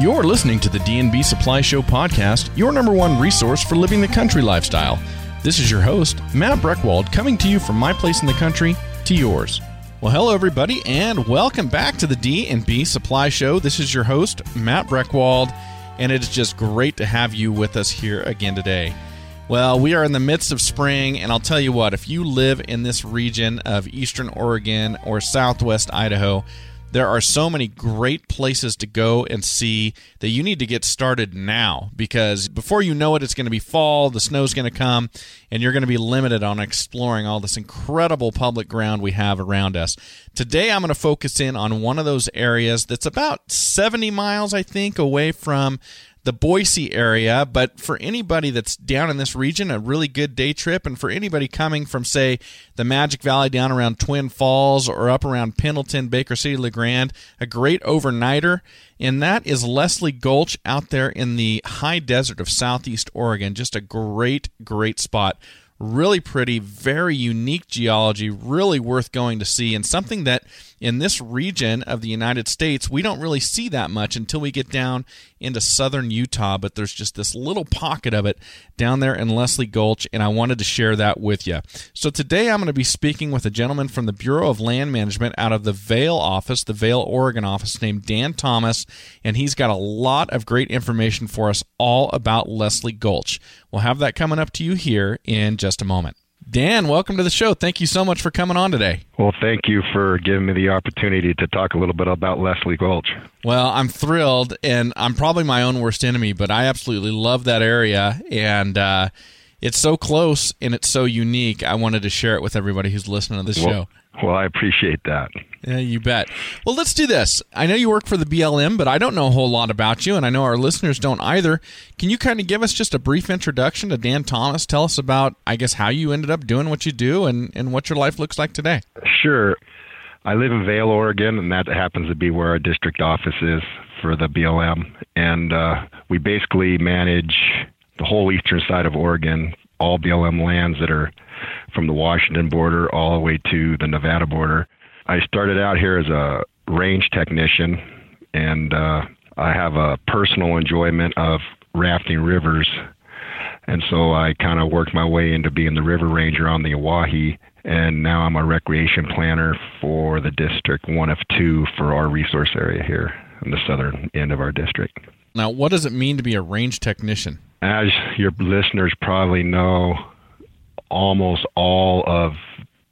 You're listening to the D&B Supply Show podcast, your number one resource for living the country lifestyle. This is your host, Matt Breckwald, coming to you from my place in the country to yours. Well, hello everybody, and welcome back to the D&B Supply Show. This is your host, Matt Breckwald, and it is just great to have you with us here again today. Well, we are in the midst of spring, and I'll tell you what, if you live in this region of eastern Oregon or southwest Idaho, there are so many great places to go and see that you need to get started now because before you know it, it's going to be fall, the snow's going to come, and you're going to be limited on exploring all this incredible public ground we have around us. Today, I'm going to focus in on one of those areas that's about 70 miles, I think, away from the Boise area, but for anybody that's down in this region, a really good day trip. And for anybody coming from, say, the Magic Valley down around Twin Falls or up around Pendleton, Baker City, La Grande, a great overnighter. And that is Leslie Gulch out there in the high desert of southeast Oregon. Just a great, great spot really pretty, very unique geology, really worth going to see, and something that in this region of the United States, we don't really see that much until we get down into southern Utah, but there's just this little pocket of it down there in Leslie Gulch, and I wanted to share that with you. So today I'm going to be speaking with a gentleman from the Bureau of Land Management out of the Vale office, the Vale, Oregon office, named Dan Thomas, and he's got a lot of great information for us all about Leslie Gulch. We'll have that coming up to you here in just a moment. Dan, welcome to the show. Thank you so much for coming on today. Well, thank you for giving me the opportunity to talk a little bit about Leslie Gulch. Well, I'm thrilled, and I'm probably my own worst enemy, but I absolutely love that area, and uh, it's so close and it's so unique. I wanted to share it with everybody who's listening to this well, show. Well, I appreciate that. Yeah, you bet. Well, let's do this. I know you work for the BLM, but I don't know a whole lot about you, and I know our listeners don't either. Can you kind of give us just a brief introduction to Dan Thomas? Tell us about, I guess, how you ended up doing what you do and, and what your life looks like today. Sure. I live in Vale, Oregon, and that happens to be where our district office is for the BLM. And uh, we basically manage the whole eastern side of Oregon, all BLM lands that are from the Washington border all the way to the Nevada border. I started out here as a range technician, and uh, I have a personal enjoyment of rafting rivers. And so I kind of worked my way into being the river ranger on the Owyhee, and now I'm a recreation planner for the district, one of two for our resource area here in the southern end of our district. Now, what does it mean to be a range technician? As your listeners probably know, almost all of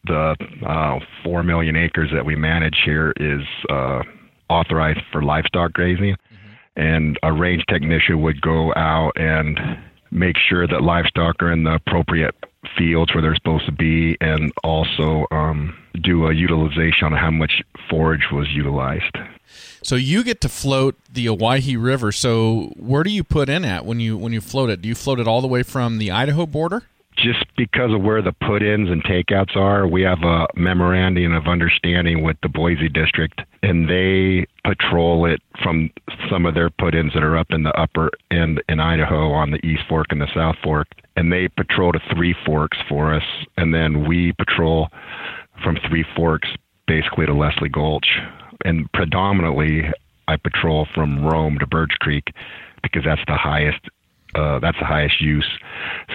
the uh, four million acres that we manage here is uh, authorized for livestock grazing, mm-hmm. and a range technician would go out and make sure that livestock are in the appropriate fields where they're supposed to be, and also um, do a utilization on how much forage was utilized. So you get to float the Owyhee River. So where do you put in at when you when you float it? Do you float it all the way from the Idaho border? Just because of where the put-ins and takeouts are, we have a memorandum of understanding with the Boise district, and they patrol it from some of their put-ins that are up in the upper end in Idaho on the East Fork and the South Fork, and they patrol to Three Forks for us, and then we patrol from Three Forks basically to Leslie Gulch, and predominantly I patrol from Rome to Birch Creek because that's the highest uh, that's the highest use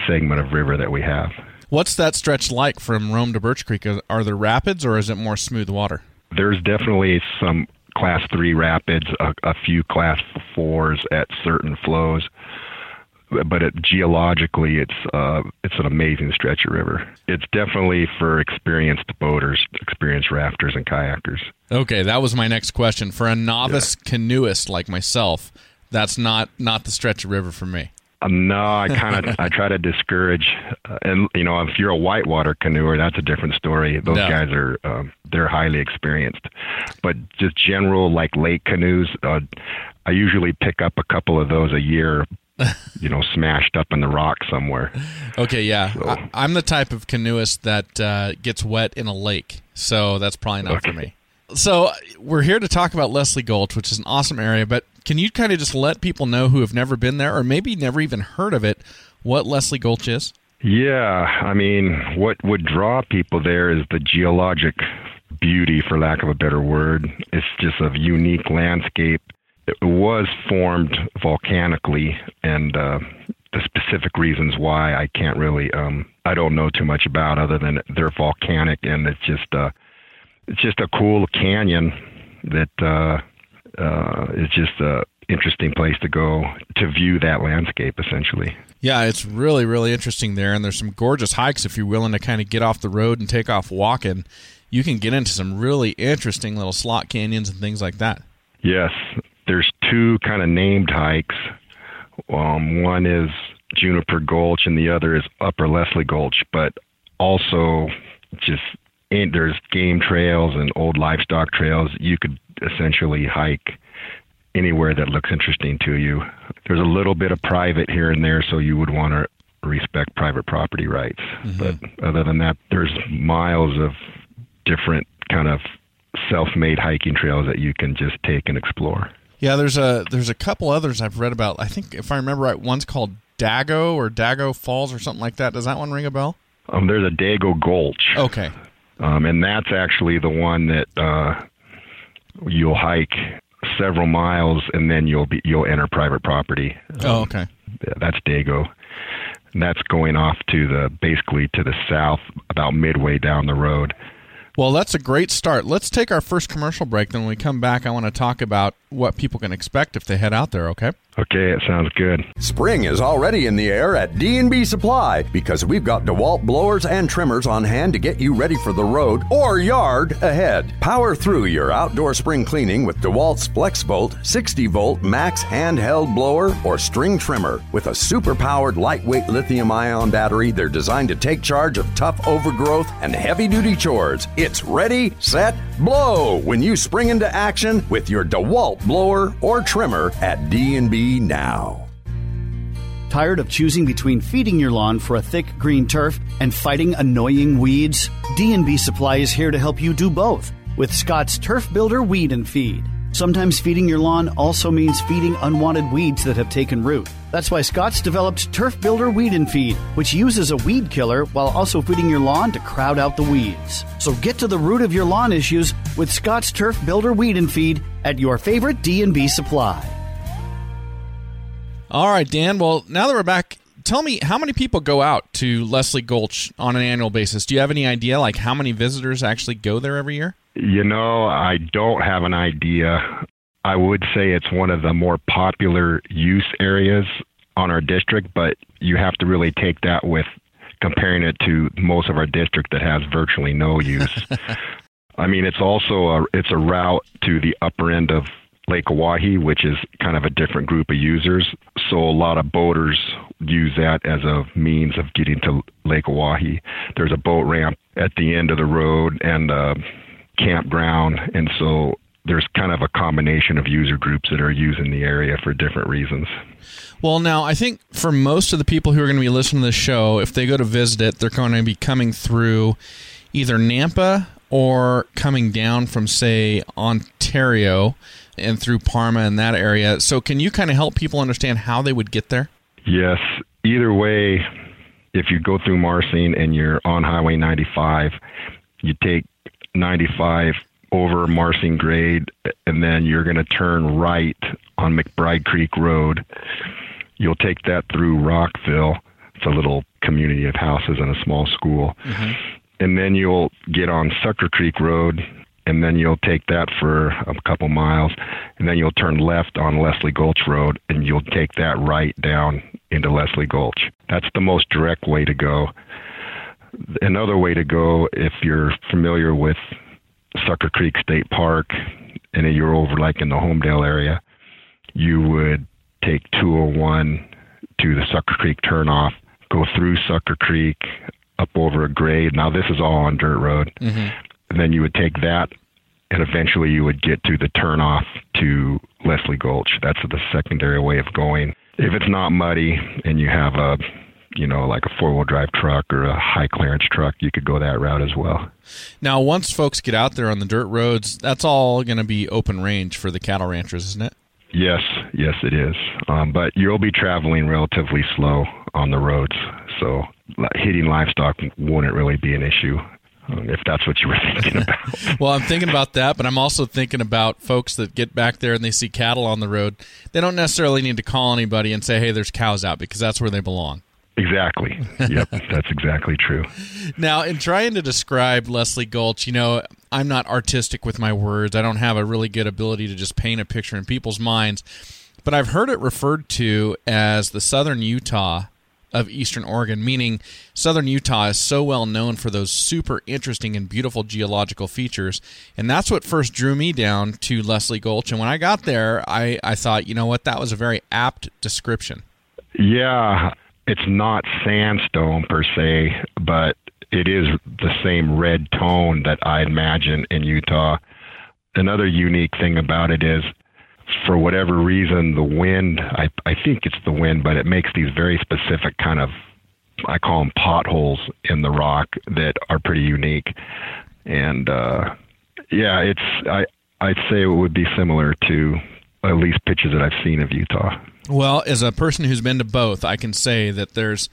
segment of river that we have. What's that stretch like from Rome to Birch Creek? Are there rapids or is it more smooth water? There's definitely some class three rapids, a, a few class fours at certain flows. But it, geologically, it's uh, it's an amazing stretch of river. It's definitely for experienced boaters, experienced rafters, and kayakers. Okay, that was my next question. For a novice yeah. canoeist like myself, that's not not the stretch of river for me. Um, no, I kind of I try to discourage, uh, and you know, if you're a whitewater canoeer, that's a different story. Those no. guys are um, they're highly experienced, but just general like lake canoes, uh, I usually pick up a couple of those a year. you know, smashed up in the rock somewhere. Okay, yeah, so. I, am the type of canoeist that uh, gets wet in a lake, so that's probably not okay. for me. So we're here to talk about Leslie Gulch, which is an awesome area, but can you kind of just let people know who have never been there or maybe never even heard of it what Leslie Gulch is? Yeah, I mean, what would draw people there is the geologic beauty, for lack of a better word. It's just a unique landscape. it was formed volcanically, and uh, the specific reasons why I can't really um, I don't know too much about other than they're volcanic and it's just uh, it's just a cool canyon that uh, uh, is just a interesting place to go to view that landscape essentially. Yeah, it's really really interesting there, and there's some gorgeous hikes if you're willing to kind of get off the road and take off walking. You can get into some really interesting little slot canyons and things like that. Yes, there's two kind of named hikes. Um, one is Juniper Gulch and the other is Upper Leslie Gulch, but also just there's game trails and old livestock trails. You could essentially hike anywhere that looks interesting to you. There's a little bit of private here and there, so you would want to respect private property rights. Mm-hmm. But other than that, there's miles of different kind of self-made hiking trails that you can just take and explore. Yeah, there's a there's a couple others I've read about. I think if I remember right, one's called Dago or Dago Falls or something like that. Does that one ring a bell? Um, there's a Dago Gulch. Okay. Um, and that's actually the one that uh, you'll hike several miles and then you'll be you'll enter private property. Um, oh, okay. Yeah, that's Dago. And that's going off to the basically to the south, about midway down the road. Well, that's a great start. Let's take our first commercial break. Then when we come back, I want to talk about what people can expect if they head out there. Okay. Okay, it sounds good. Spring is already in the air at D&B Supply because we've got DeWalt blowers and trimmers on hand to get you ready for the road or yard ahead. Power through your outdoor spring cleaning with DeWalt's FlexVolt 60 volt max handheld blower or string trimmer with a super powered lightweight lithium ion battery. They're designed to take charge of tough overgrowth and heavy duty chores. It's ready, set, blow when you spring into action with your DeWalt blower or trimmer at D&B now. Tired of choosing between feeding your lawn for a thick green turf and fighting annoying weeds? D&B Supply is here to help you do both with Scott's Turf Builder Weed and Feed. Sometimes feeding your lawn also means feeding unwanted weeds that have taken root. That's why Scott's developed Turf Builder Weed and Feed, which uses a weed killer while also feeding your lawn to crowd out the weeds. So get to the root of your lawn issues with Scott's Turf Builder Weed and Feed at your favorite D&B Supply. All right, Dan. Well, now that we're back, tell me how many people go out to Leslie Gulch on an annual basis? Do you have any idea, like how many visitors actually go there every year? You know, I don't have an idea. I would say it's one of the more popular use areas on our district, but you have to really take that with comparing it to most of our district that has virtually no use. I mean, it's also a it's a route to the upper end of Lake Owyhee, which is kind of a different group of users. So a lot of boaters use that as a means of getting to Lake Owyhee. There's a boat ramp at the end of the road and a campground, and so there's kind of a combination of user groups that are using the area for different reasons. Well, now I think for most of the people who are going to be listening to the show, if they go to visit it, they're going to be coming through either Nampa or coming down from, say, Ontario and through Parma and that area. So, can you kind of help people understand how they would get there? Yes. Either way, if you go through Marsing and you're on Highway 95, you take 95 over Marsing Grade, and then you're going to turn right on McBride Creek Road. You'll take that through Rockville. It's a little community of houses and a small school. Mm-hmm. And then you'll get on Succor Creek Road and then you'll take that for a couple miles, and then you'll turn left on Leslie Gulch Road, and you'll take that right down into Leslie Gulch. That's the most direct way to go. Another way to go, if you're familiar with Succor Creek State Park, and you're over like in the Homedale area, you would take 201 to the Succor Creek turnoff, go through Succor Creek, up over a grade. Now this is all on dirt road. Mm-hmm and then you would take that and eventually you would get to the turnoff to Leslie Gulch. That's the secondary way of going. If it's not muddy and you have a you know, like a four wheel drive truck or a high clearance truck, you could go that route as well. Now, once folks get out there on the dirt roads, that's all going to be open range for the cattle ranchers, isn't it? Yes, yes, it is. Um, but you'll be traveling relatively slow on the roads, so hitting livestock wouldn't really be an issue. If that's what you were thinking about. well, I'm thinking about that, but I'm also thinking about folks that get back there and they see cattle on the road. They don't necessarily need to call anybody and say, "Hey, there's cows out," because that's where they belong. Exactly. Yep, that's exactly true. Now, in trying to describe Leslie Gulch, you know, I'm not artistic with my words. I don't have a really good ability to just paint a picture in people's minds. But I've heard it referred to as the southern Utah of eastern Oregon, meaning southern Utah is so well known for those super interesting and beautiful geological features. And that's what first drew me down to Leslie Gulch. And when I got there, I, I thought, you know what, that was a very apt description. Yeah, it's not sandstone per se, but it is the same red tone that I imagine in Utah. Another unique thing about it is, for whatever reason, the wind, I, I think it's the wind, but it makes these very specific kind of, I call them potholes in the rock that are pretty unique. And, uh, yeah, it's, I, I'd say it would be similar to at least pictures that I've seen of Utah. Well, as a person who's been to both, I can say that there's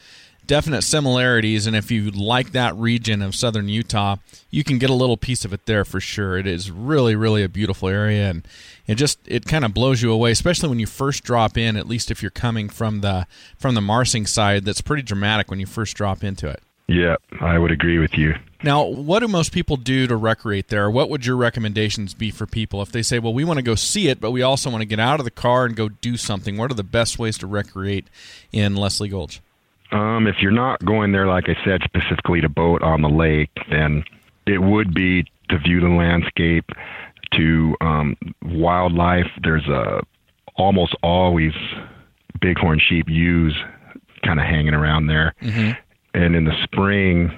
definite similarities and if you like that region of southern Utah, you can get a little piece of it there for sure. It is really really a beautiful area and it just it kind of blows you away, especially when you first drop in, at least if you're coming from the from the Marsing side, that's pretty dramatic when you first drop into it. Yeah, I would agree with you. Now, what do most people do to recreate there? What would your recommendations be for people if they say, "Well, we want to go see it, but we also want to get out of the car and go do something"? What are the best ways to recreate in Leslie Gulch? Um, if you're not going there, like I said, specifically to boat on the lake, then it would be to view the landscape, to um, wildlife. There's a almost always bighorn sheep ewes kind of hanging around there. Mm-hmm and in the spring,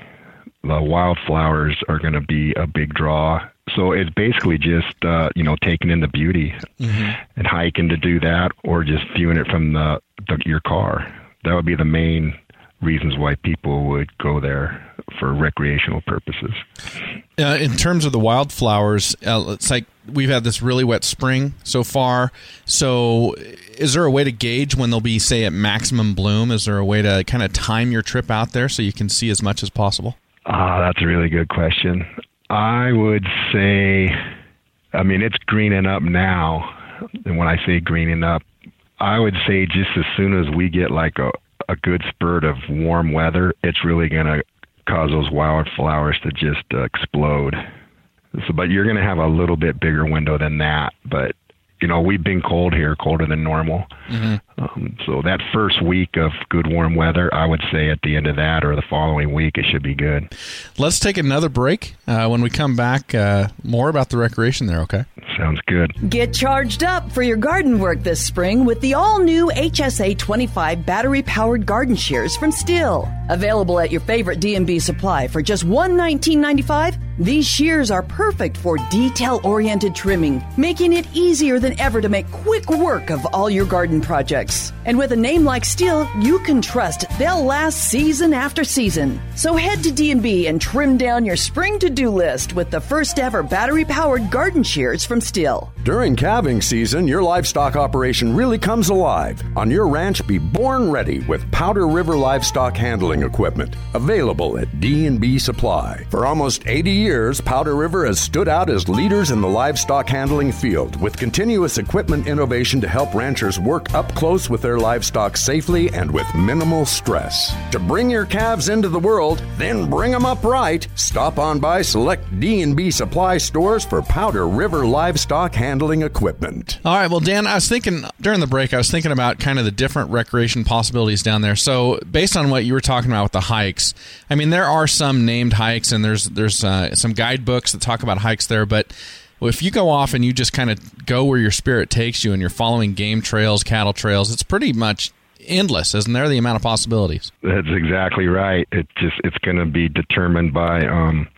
the wildflowers are going to be a big draw. So it's basically just uh, you know taking in the beauty mm-hmm. and hiking to do that, or just viewing it from the, the your car. That would be the main reasons why people would go there for recreational purposes. Uh, in terms of the wildflowers, uh, it's like we've had this really wet spring so far. So, is there a way to gauge when they'll be, say, at maximum bloom? Is there a way to kind of time your trip out there so you can see as much as possible? Ah, that's a really good question. I would say, I mean, it's greening up now. And when I say greening up, I would say just as soon as we get like a, a good spurt of warm weather, it's really going to cause those wildflowers to just uh, explode. So, but you're going to have a little bit bigger window than that. But you know, we've been cold here, colder than normal. Mm-hmm. Um, so that first week of good warm weather, I would say at the end of that or the following week, it should be good. Let's take another break. Uh, when we come back, uh, more about the recreation there. Okay. Sounds good. Get charged up for your garden work this spring with the all new HSA 25 battery powered garden shears from Stihl. Available at your favorite D&B supply for just $119.95. These shears are perfect for detail oriented trimming, making it easier than ever to make quick work of all your garden projects. And with a name like Stihl, you can trust they'll last season after season. So head to D&B and trim down your spring to-do list with the first ever battery-powered garden shears from Stihl. During calving season, your livestock operation really comes alive. On your ranch, be born ready with Powder River livestock handling equipment, available at D&B Supply. For almost 80 years, years, Powder River has stood out as leaders in the livestock handling field with continuous equipment innovation to help ranchers work up close with their livestock safely and with minimal stress. To bring your calves into the world, then bring them up right. Stop on by select D&B supply stores for Powder River livestock handling equipment. All right, well Dan, I was thinking during the break I was thinking about kind of the different recreation possibilities down there. So, based on what you were talking about with the hikes, I mean there are some named hikes and there's there's uh, some guidebooks that talk about hikes there, but if you go off and you just kind of go where your spirit takes you and you're following game trails, cattle trails, it's pretty much endless, isn't there? The amount of possibilities. That's exactly right. It just it's going to be determined by um,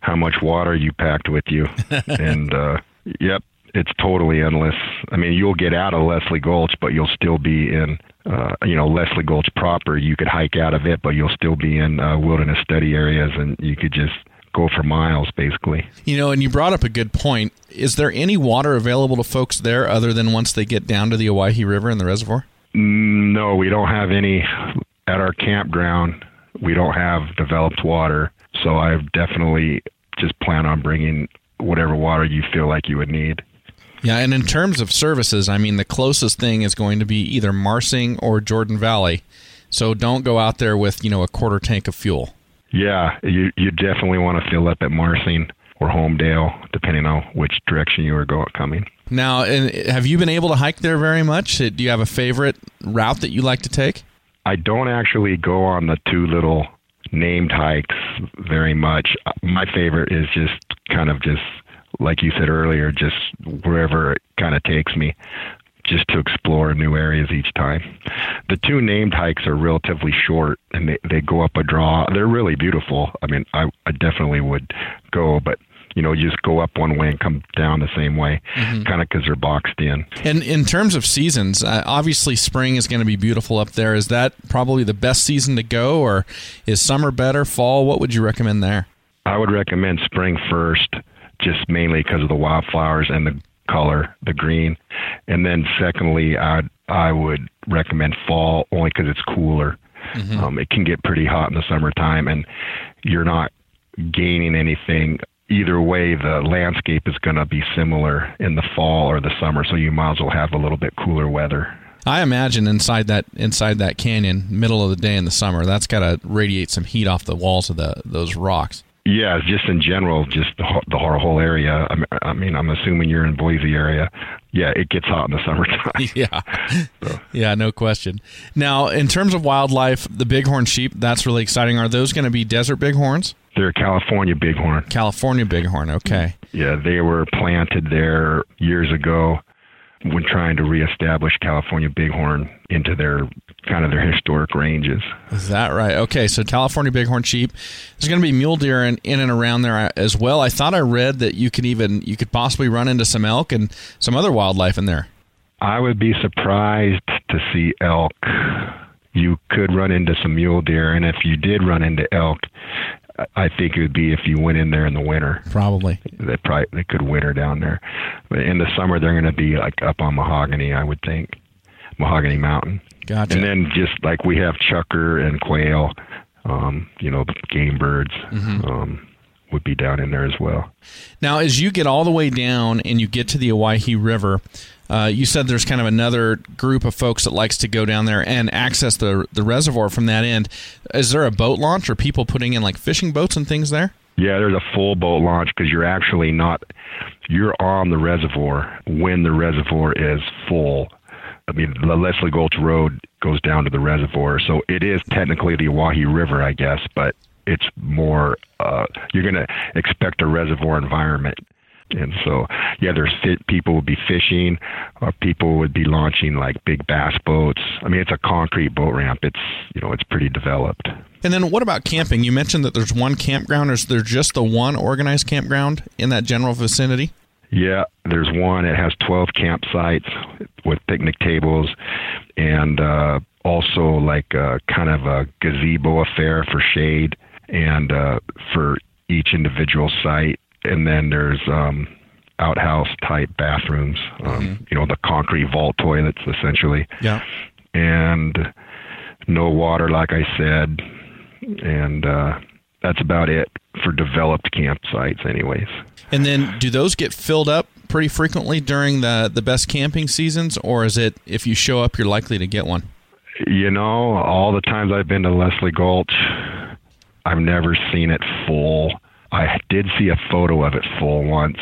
how much water you packed with you, and uh, yep, it's totally endless. I mean, you'll get out of Leslie Gulch, but you'll still be in, uh, you know, Leslie Gulch proper. You could hike out of it, but you'll still be in uh, wilderness study areas, and you could just go for miles, basically. You know, and you brought up a good point. Is there any water available to folks there other than once they get down to the Owyhee River and the reservoir? Mm, no, we don't have any at our campground. We don't have developed water. so I definitely just plan on bringing whatever water you feel like you would need. Yeah, and in terms of services, I mean, the closest thing is going to be either Marsing or Jordan Valley. So don't go out there with you know a quarter tank of fuel. Yeah, you you definitely want to fill up at Marsing or Homedale, depending on which direction you are going coming. Now, have you been able to hike there very much? Do you have a favorite route that you like to take? I don't actually go on the two little named hikes very much. My favorite is just kind of just like you said earlier, just wherever it kind of takes me, just to explore new areas each time. The two named hikes are relatively short and they, they go up a draw. They're really beautiful. I mean, I, I definitely would go, but you know, you just go up one way and come down the same way, mm-hmm. kind of because they're boxed in. And in terms of seasons, uh, obviously spring is going to be beautiful up there. Is that probably the best season to go, or is summer better? Fall? What would you recommend there? I would recommend spring first, just mainly because of the wildflowers and the color, the green, and then secondly, I I would recommend fall only because it's cooler. Mm-hmm. Um, it can get pretty hot in the summertime, and you're not gaining anything either way, the landscape is going to be similar in the fall or the summer, so you might as well have a little bit cooler weather. I imagine inside that inside that canyon, middle of the day in the summer, that's got to radiate some heat off the walls of the those rocks. Yeah, just in general, just the, the whole area. I mean, I'm assuming you're in Boise area. Yeah, it gets hot in the summertime. yeah, so. yeah, no question. Now, in terms of wildlife, the bighorn sheep, that's really exciting. Are those going to be desert bighorns? They're California bighorn. California bighorn. Okay. Yeah, they were planted there years ago when trying to reestablish California bighorn into their kind of their historic ranges. Is that right? Okay, so California bighorn sheep. There's going to be mule deer in, in and around there uh, as well. I thought I read that you could even you could possibly run into some elk and some other wildlife in there. I would be surprised to see elk. You could run into some mule deer, and if you did run into elk, I think it would be if you went in there in the winter. Probably. They probably they could winter down there. But in the summer they're going to be like up on Mahogany, I would think. Mahogany Mountain. Gotcha. And then just like we have chukar and quail, um, you know, the game birds. Mm-hmm. Um, would be down in there as well. Now, as you get all the way down and you get to the Owyhee River, uh, you said there's kind of another group of folks that likes to go down there and access the the reservoir from that end. Is there a boat launch or people putting in like fishing boats and things there? Yeah, there's a full boat launch because you're actually not you're on the reservoir when the reservoir is full. I mean, the Leslie Gulch Road goes down to the reservoir, so it is technically the Owyhee River, I guess, but it's more uh, you're going to expect a reservoir environment. And so, yeah, there's fit, people would be fishing, or people would be launching like big bass boats. I mean, it's a concrete boat ramp. It's you know, it's pretty developed. And then, what about camping? You mentioned that there's one campground. Is there just the one organized campground in that general vicinity? Yeah, there's one. It has 12 campsites with picnic tables and uh, also like a, kind of a gazebo affair for shade and uh, for each individual site. And then there's um, outhouse type bathrooms, um, mm-hmm. you know, the concrete vault toilets essentially. Yeah. And no water, like I said. And uh, that's about it for developed campsites, anyways. And then do those get filled up pretty frequently during the, the best camping seasons, or is it if you show up, you're likely to get one? You know, all the times I've been to Leslie Gulch, I've never seen it full. I did see a photo of it full once,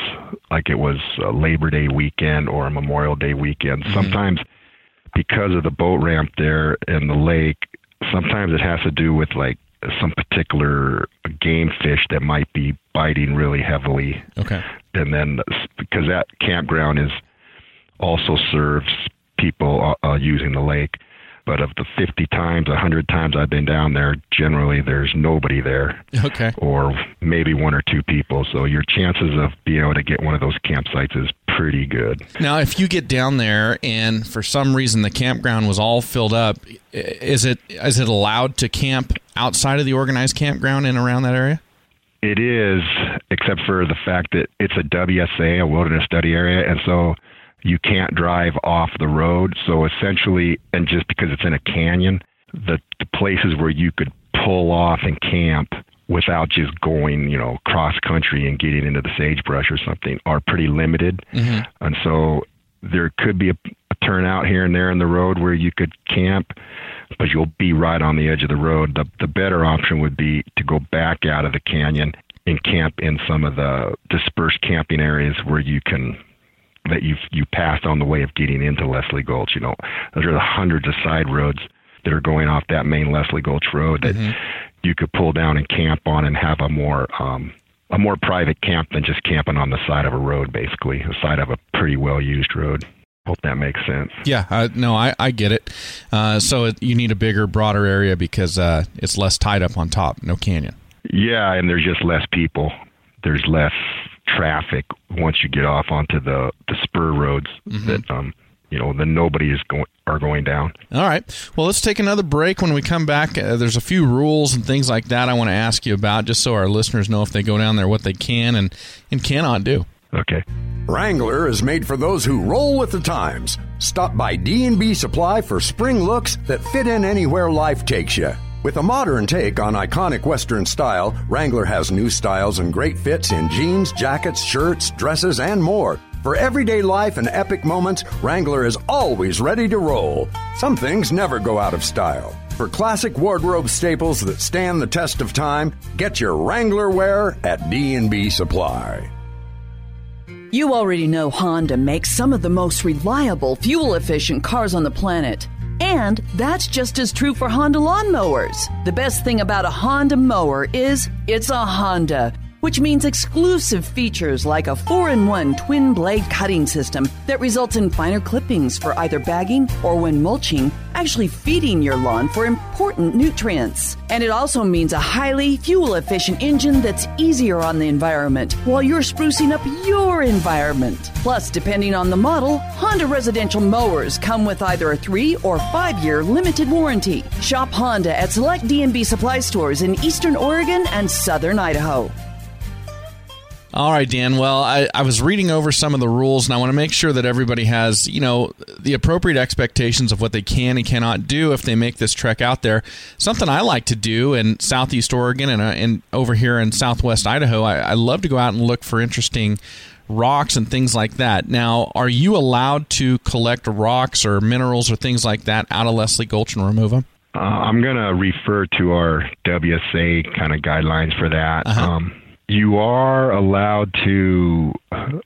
like it was a Labor Day weekend or a Memorial Day weekend. Mm-hmm. Sometimes, because of the boat ramp there and the lake, sometimes it has to do with like some particular game fish that might be biting really heavily. Okay. And then because that campground is also serves people uh, uh using the lake but of the 50 times, 100 times I've been down there, generally there's nobody there. Okay. Or maybe one or two people. So your chances of being able to get one of those campsites is pretty good. Now, if you get down there and for some reason the campground was all filled up, is it is it allowed to camp outside of the organized campground and around that area? It is, except for the fact that it's a WSA, a wilderness study area, and so you can't drive off the road. So essentially, and just because it's in a canyon, the, the places where you could pull off and camp without just going, you know, cross country and getting into the sagebrush or something are pretty limited. Mm-hmm. And so there could be a, a turnout here and there in the road where you could camp, but you'll be right on the edge of the road. The, the better option would be to go back out of the canyon and camp in some of the dispersed camping areas where you can that you've you passed on the way of getting into Leslie Gulch. You know, those are the hundreds of side roads that are going off that main Leslie Gulch road that mm-hmm. You could pull down and camp on and have a more um, a more private camp than just camping on the side of a road, basically, the side of a pretty well used road. Hope that makes sense. Yeah, uh, no, I, I get it. Uh, so it, you need a bigger, broader area because uh, it's less tied up on top, no canyon. Yeah, and there's just less people. There's less traffic once you get off onto the the spur roads mm-hmm. that um you know then nobody is going are going down. All right. Well, let's take another break. When we come back, uh, there's a few rules and things like that I want to ask you about, just so our listeners know if they go down there what they can and and cannot do. Okay. Wrangler is made for those who roll with the times. Stop by D&B Supply for spring looks that fit in anywhere life takes you. With a modern take on iconic Western style, Wrangler has new styles and great fits in jeans, jackets, shirts, dresses, and more. For everyday life and epic moments, Wrangler is always ready to roll. Some things never go out of style. For classic wardrobe staples that stand the test of time, get your Wrangler wear at D&B Supply. You already know Honda makes some of the most reliable, fuel efficient cars on the planet. And that's just as true for Honda lawnmowers. The best thing about a Honda mower is it's a Honda which means exclusive features like a 4 in 1 twin blade cutting system that results in finer clippings for either bagging or when mulching, actually feeding your lawn for important nutrients. And it also means a highly fuel efficient engine that's easier on the environment while you're sprucing up your environment. Plus, depending on the model, Honda residential mowers come with either a 3 or 5 year limited warranty. Shop Honda at select D&B supply stores in eastern Oregon and southern Idaho. All right, Dan. Well, I, I was reading over some of the rules, and I want to make sure that everybody has, you know, the appropriate expectations of what they can and cannot do if they make this trek out there. Something I like to do in Southeast Oregon and, uh, and over here in Southwest Idaho, I, I love to go out and look for interesting rocks and things like that. Now, are you allowed to collect rocks or minerals or things like that out of Leslie Gulch and remove them? Uh, I'm going to refer to our WSA kind of guidelines for that. Uh-huh. Um, you are allowed to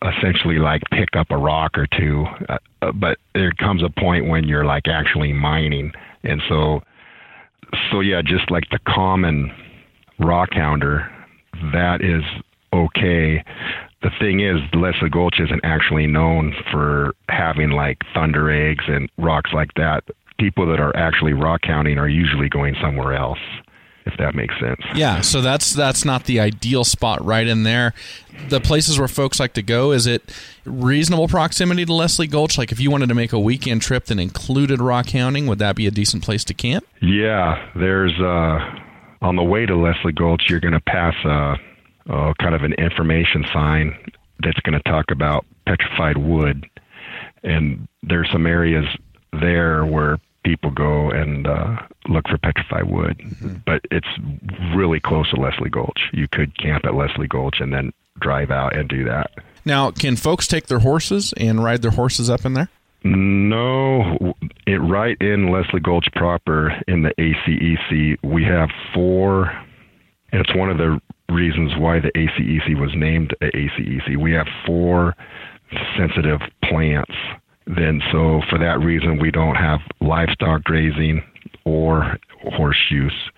essentially like pick up a rock or two, uh, but there comes a point when you're like actually mining, and so, so yeah, just like the common rock hounder, that is okay. The thing is, Leslie Gulch isn't actually known for having like thunder eggs and rocks like that. People that are actually rock hounding are usually going somewhere else if that makes sense. Yeah, so that's that's not the ideal spot right in there. The places where folks like to go is it reasonable proximity to Leslie Gulch? Like if you wanted to make a weekend trip that included rock hounding, would that be a decent place to camp? Yeah, there's uh, on the way to Leslie Gulch, you're going to pass a, a kind of an information sign that's going to talk about petrified wood, and there's some areas there where people go and uh, look for petrified wood. Mm-hmm. But it's really close to Leslie Gulch. You could camp at Leslie Gulch and then drive out and do that. Now, can folks take their horses and ride their horses up in there? No, it right in Leslie Gulch proper in the ACEC. We have four, and it's one of the reasons why the ACEC was named ACEC. We have four sensitive plants then so for that reason we don't have livestock grazing or horse use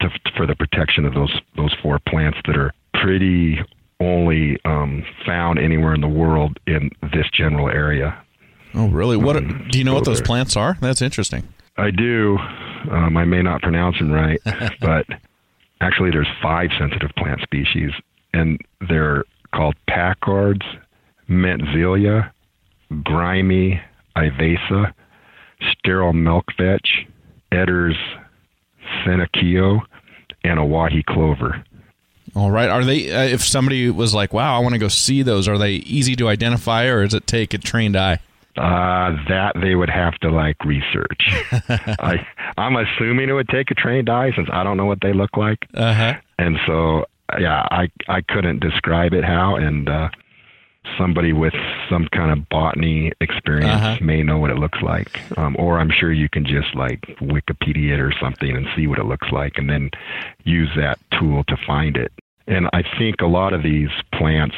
to, for the protection of those those four plants that are pretty only um, found anywhere in the world in this general area. Oh, really? What um, do you know? So what those plants are? That's interesting. I do. Um, I may not pronounce them right, but actually, there's five sensitive plant species, and they're called Packard's, Mentzelia, grimy ivesia, sterile milk vetch, Ertter's Senecio, and Owyhee clover. All right. Are they? Uh, if somebody was like, "Wow, I want to go see those," are they easy to identify, or does it take a trained eye? Uh, that they would have to like research. I I'm assuming it would take a trained eye since I don't know what they look like. Uh huh. And so, yeah, I I couldn't describe it how, and uh, somebody with some kind of botany experience Uh-huh. may know what it looks like. Um, or I'm sure you can just like Wikipedia it or something and see what it looks like, and then use that tool to find it. And I think a lot of these plants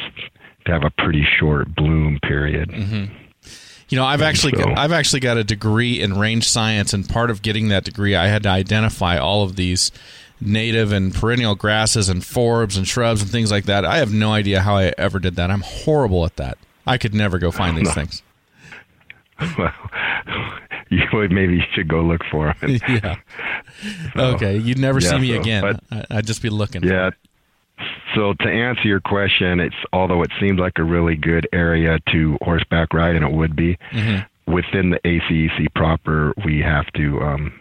have a pretty short bloom period. You know, I've actually so. got, I've actually got a degree in range science, and part of getting that degree, I had to identify all of these native and perennial grasses and forbs and shrubs and things like that. I have no idea how I ever did that. I'm horrible at that. I could never go find these things. well, you would maybe you should go look for them. yeah. Okay, you'd never Yeah, see me so- again. but- I'd just be looking. Yeah. So to answer your question, it's although it seems like a really good area to horseback ride, and it would be within the ACEC proper, we have to um,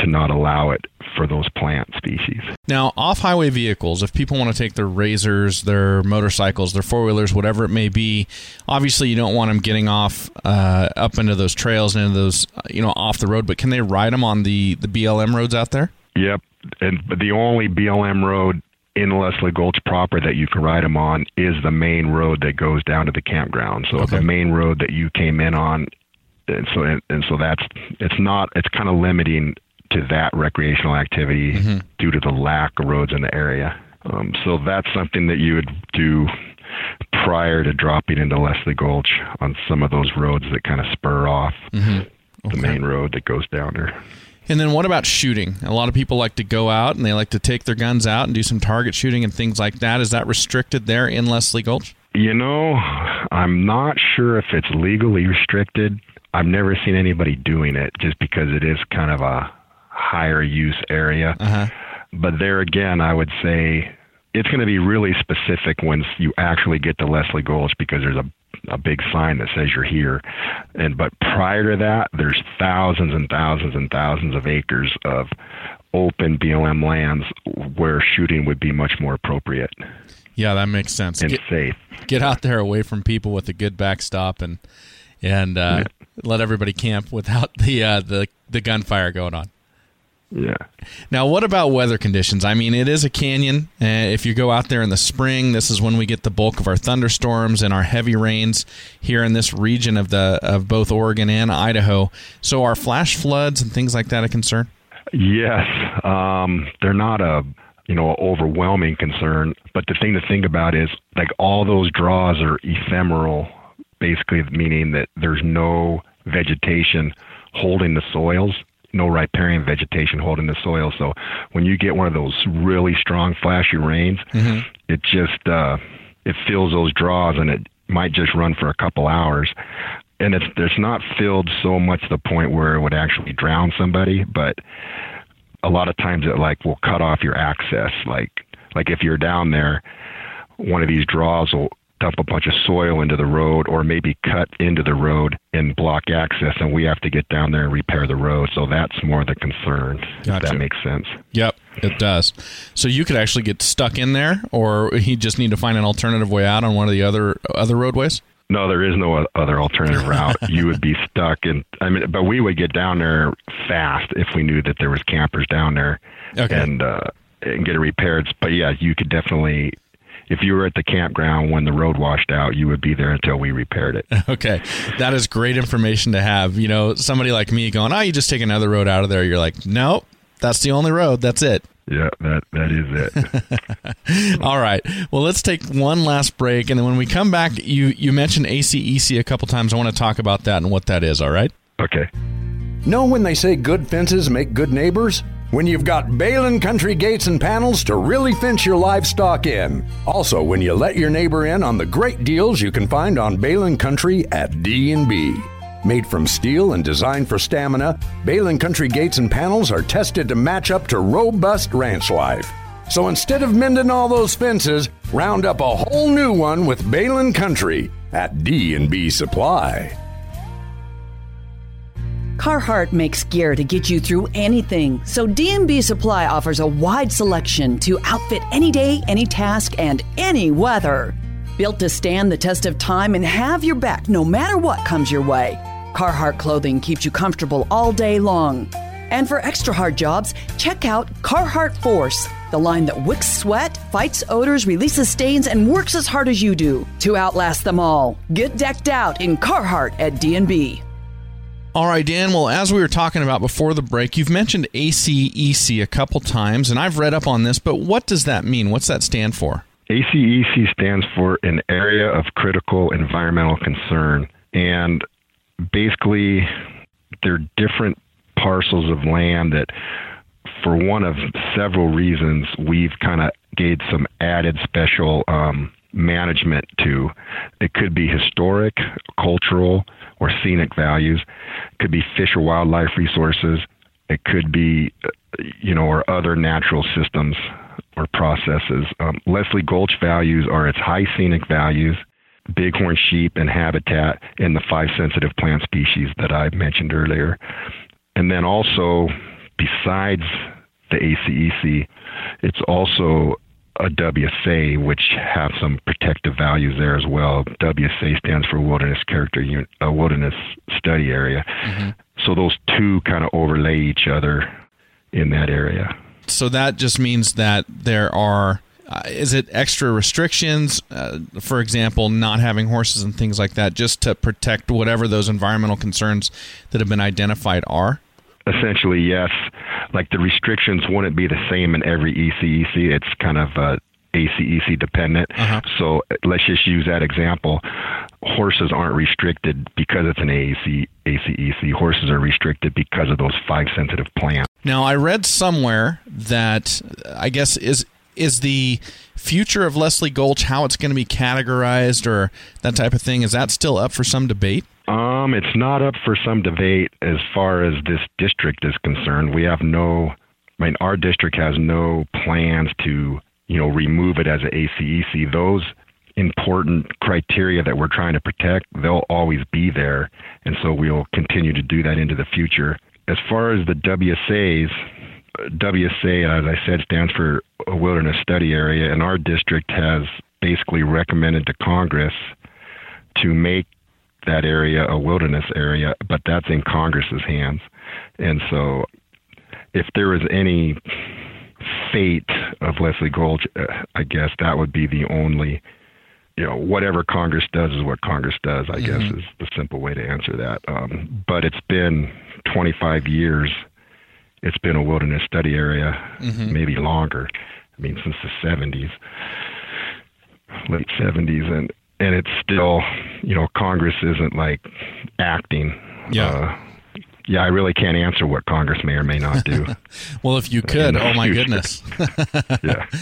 to not allow it for those plant species. Now, off-highway vehicles, if people want to take their razors, their motorcycles, their four-wheelers, whatever it may be, obviously you don't want them getting off uh, up into those trails and into those, you know, off the road. But can they ride them on the the BLM roads out there? Yep, and the only BLM road in Leslie Gulch proper that you can ride them on is the main road that goes down to the campground. So Okay. the main road that you came in on, and so and, and so that's it's not it's kind of limiting to that recreational activity due to the lack of roads in the area. Um, so that's something that you would do prior to dropping into Leslie Gulch on some of those roads that kind of spur off the main road that goes down there. And then what about shooting? A lot of people like to go out and they like to take their guns out and do some target shooting and things like that. Is that restricted there in Leslie Gulch? You know, I'm not sure if it's legally restricted. I've never seen anybody doing it just because it is kind of a higher use area. Uh-huh. But there again, I would say it's going to be really specific once you actually get to Leslie Gulch because there's a a big sign that says you're here. And but prior to that, there's thousands and thousands and thousands of acres of open BLM lands where shooting would be much more appropriate Yeah, that makes sense. and Get, safe. get out there away from people with a good backstop and and uh, let everybody camp without the uh, the the gunfire going on. Yeah. Now, what about weather conditions? I mean, it is a canyon. Uh, if you go out there in the spring, this is when we get the bulk of our thunderstorms and our heavy rains here in this region of the of both Oregon and Idaho. So, are flash floods and things like that a concern? Yes, um, they're not a you know overwhelming concern, but the thing to think about is like all those draws are ephemeral, basically meaning that there's no vegetation holding the soils, no riparian vegetation holding the soil. So when you get one of those really strong flashy rains, it just uh, it fills those draws and it might just run for a couple hours. And it's it's not filled so much to the point where it would actually drown somebody, but a lot of times it like will cut off your access. Like like if you're down there, one of these draws will dump a bunch of soil into the road or maybe cut into the road and block access and we have to get down there and repair the road. So that's more the concern. If Gotcha. that makes sense. Yep, it does. So you could actually get stuck in there, or you just need to find an alternative way out on one of the other other roadways. No, there is no other alternative route. You would be stuck and I mean, but we would get down there fast if we knew that there was campers down there, Okay. and uh, and get it repaired. But yeah, you could definitely. If you were at the campground when the road washed out, you would be there until we repaired it. Okay, that is great information to have. You know, somebody like me going, "Oh, you just take another road out of there." You're like, "Nope, that's the only road. That's it." yeah, that that is it. All right. Well, let's take one last break, and then when we come back, you you mentioned ACEC a couple times. I want to talk about that and what that is. All right. okay. Know when they say good fences make good neighbors? When you've got Behlen Country gates and panels to really fence your livestock in. Also, when you let your neighbor in on the great deals you can find on Behlen Country at D&B. Made from steel and designed for stamina, Behlen Country gates and panels are tested to match up to robust ranch life. So instead of mending all those fences, round up a whole new one with Behlen Country at D&B Supply. Carhartt makes gear to get you through anything, so D&B Supply offers a wide selection to outfit any day, any task, and any weather. Built to stand the test of time and have your back no matter what comes your way. Carhartt clothing keeps you comfortable all day long. And for extra hard jobs, check out Carhartt Force. The line that wicks sweat, fights odors, releases stains, and works as hard as you do to outlast them all. Get decked out in Carhartt at D&B. All right, Dan. Well, as we were talking about before the break, you've mentioned ACEC a couple times, and I've read up on this, but what does that mean? What's that stand for? ACEC stands for an area of critical environmental concern. And basically, they're different parcels of land that, for one of several reasons, we've kind of gave some added special um, management to. It could be historic, cultural, or scenic values. It could be fish or wildlife resources. It could be, uh, you know, or other natural systems or processes. Um, Leslie Gulch values are its high scenic values, bighorn sheep and habitat, and the five sensitive plant species that I mentioned earlier. And then also, besides the ACEC, it's also a WSA, which have some protective values there as well. WSA stands for Wilderness Character Unit, uh, Wilderness Study Area. Mm-hmm. So those two kind of overlay each other in that area. So that just means that there are. Uh, is it extra restrictions, uh, for example, not having horses and things like that, just to protect whatever those environmental concerns that have been identified are? Essentially, yes like the restrictions wouldn't be the same in every ACEC. It's kind of uh, ACEC dependent. Uh-huh. So let's just use that example. Horses aren't restricted because it's an AEC, ACEC. Horses are restricted because of those five sensitive plants. Now, I read somewhere that I guess is is the future of Leslie Gulch how it's going to be categorized or that type of thing is that still up for some debate? Um, it's not up for some debate as far as this district is concerned. We have no, I mean, our district has no plans to, you know, remove it as an ACEC. Those important criteria that we're trying to protect, they'll always be there. And so we'll continue to do that into the future. As far as the WSAs, WSA, as I said, stands for a Wilderness Study Area, and our district has basically recommended to Congress to make that area a wilderness area, but that's in Congress's hands. And so, if there was any fate of Leslie Gulch, I guess that would be the only, you know, whatever Congress does is what Congress does, I mm-hmm. guess is the simple way to answer that. Um, but it's been 25 years, it's been a wilderness study area, mm-hmm. maybe longer. I mean, since the 70s, late 70s. And and it's still, you know, Congress isn't like acting. Yeah. Uh, yeah, I really can't answer what Congress may or may not do. well, if you could, oh my goodness. yeah.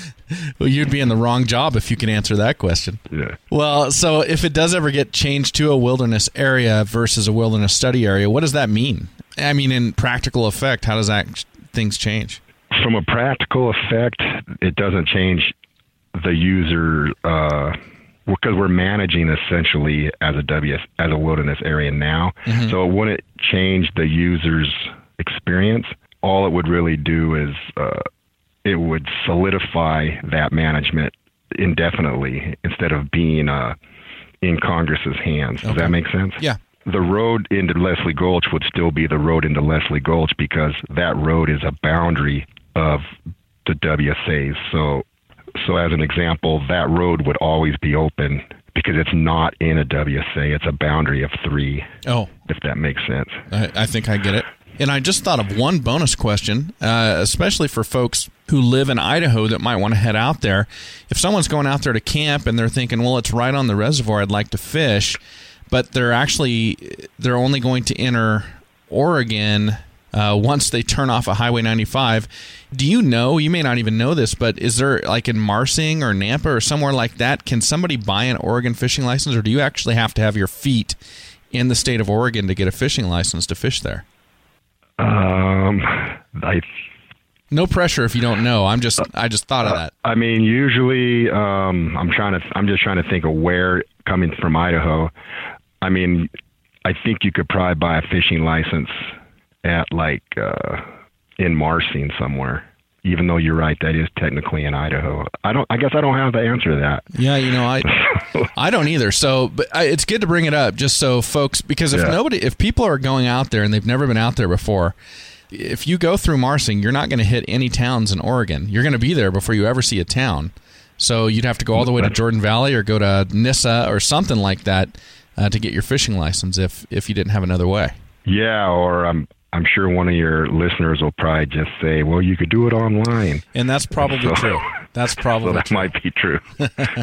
Well, you'd be in the wrong job if you could answer that question. Yeah. Well, so if it does ever get changed to a wilderness area versus a wilderness study area, what does that mean? I mean, in practical effect, how does that things change? From a practical effect, it doesn't change the user uh, because we're managing essentially as a WS as a wilderness area now. Mm-hmm. So it wouldn't change the user's experience. All it would really do is uh, it would solidify that management indefinitely instead of being uh, in Congress's hands. Does that make sense? Yeah. The road into Leslie Gulch would still be the road into Leslie Gulch because that road is a boundary of the WSAs. So so, as an example, that road would always be open because it's not in a WSA. It's a boundary of three. Oh, if that makes sense. I, I think I get it. And I just thought of one bonus question, uh, especially for folks who live in Idaho that might want to head out there. If someone's going out there to camp and they're thinking, "Well, it's right on the reservoir. I'd like to fish," but they're actually they're only going to enter Oregon uh, once they turn off a Highway 95. Do you know? You may not even know this, but is there like in Marsing or Nampa or somewhere like that? Can somebody buy an Oregon fishing license, or do you actually have to have your feet in the state of Oregon to get a fishing license to fish there? Um, I. No pressure if you don't know. I'm just I just thought of that. I mean, usually um, I'm trying to I'm just trying to think of where coming from Idaho. I mean, I think you could probably buy a fishing license at like uh, in Marsing somewhere. Even though you're right, that is technically in Idaho. I don't. I guess I don't have the answer to that. Yeah, you know, I I don't either. So, but I, it's good to bring it up, just so folks, because if yeah. nobody, if people are going out there and they've never been out there before, if you go through Marsing, you're not going to hit any towns in Oregon. You're going to be there before you ever see a town. So you'd have to go all the way to Jordan Valley or go to Nyssa or something like that uh, to get your fishing license if if you didn't have another way. Yeah, or I'm I'm sure one of your listeners will probably just say, "Well, you could do it online," and that's probably so, true. That's probably so that true. might be true.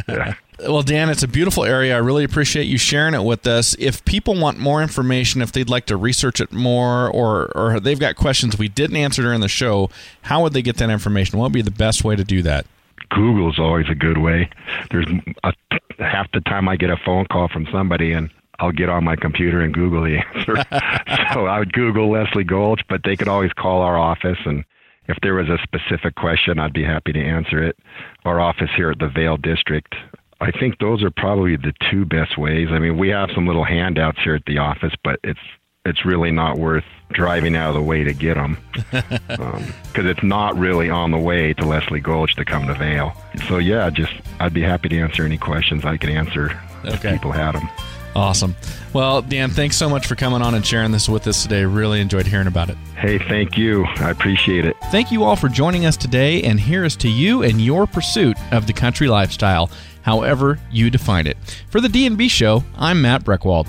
yeah. Well, Dan, it's a beautiful area. I really appreciate you sharing it with us. If people want more information, if they'd like to research it more, or or they've got questions we didn't answer during the show, how would they get that information? What would be the best way to do that? Google is always a good way. There's a, half the time I get a phone call from somebody and I'll get on my computer and Google the answer. so I would Google Leslie Gulch, but they could always call our office and if there was a specific question, I'd be happy to answer it. Our office here at the Vale District I think those are probably the two best ways. I mean, we have some little handouts here at the office, but it's it's really not worth driving out of the way to get them because um, it's not really on the way to Leslie Gulch to come to Vale. So yeah, just I'd be happy to answer any questions I could answer okay. if people had them. Awesome. Well, Dan, thanks so much for coming on and sharing this with us today. Really enjoyed hearing about it. Hey, thank you. I appreciate it. Thank you all for joining us today, and here is to you and your pursuit of the country lifestyle, however you define it. For the D&B show, I'm Matt Breckwald.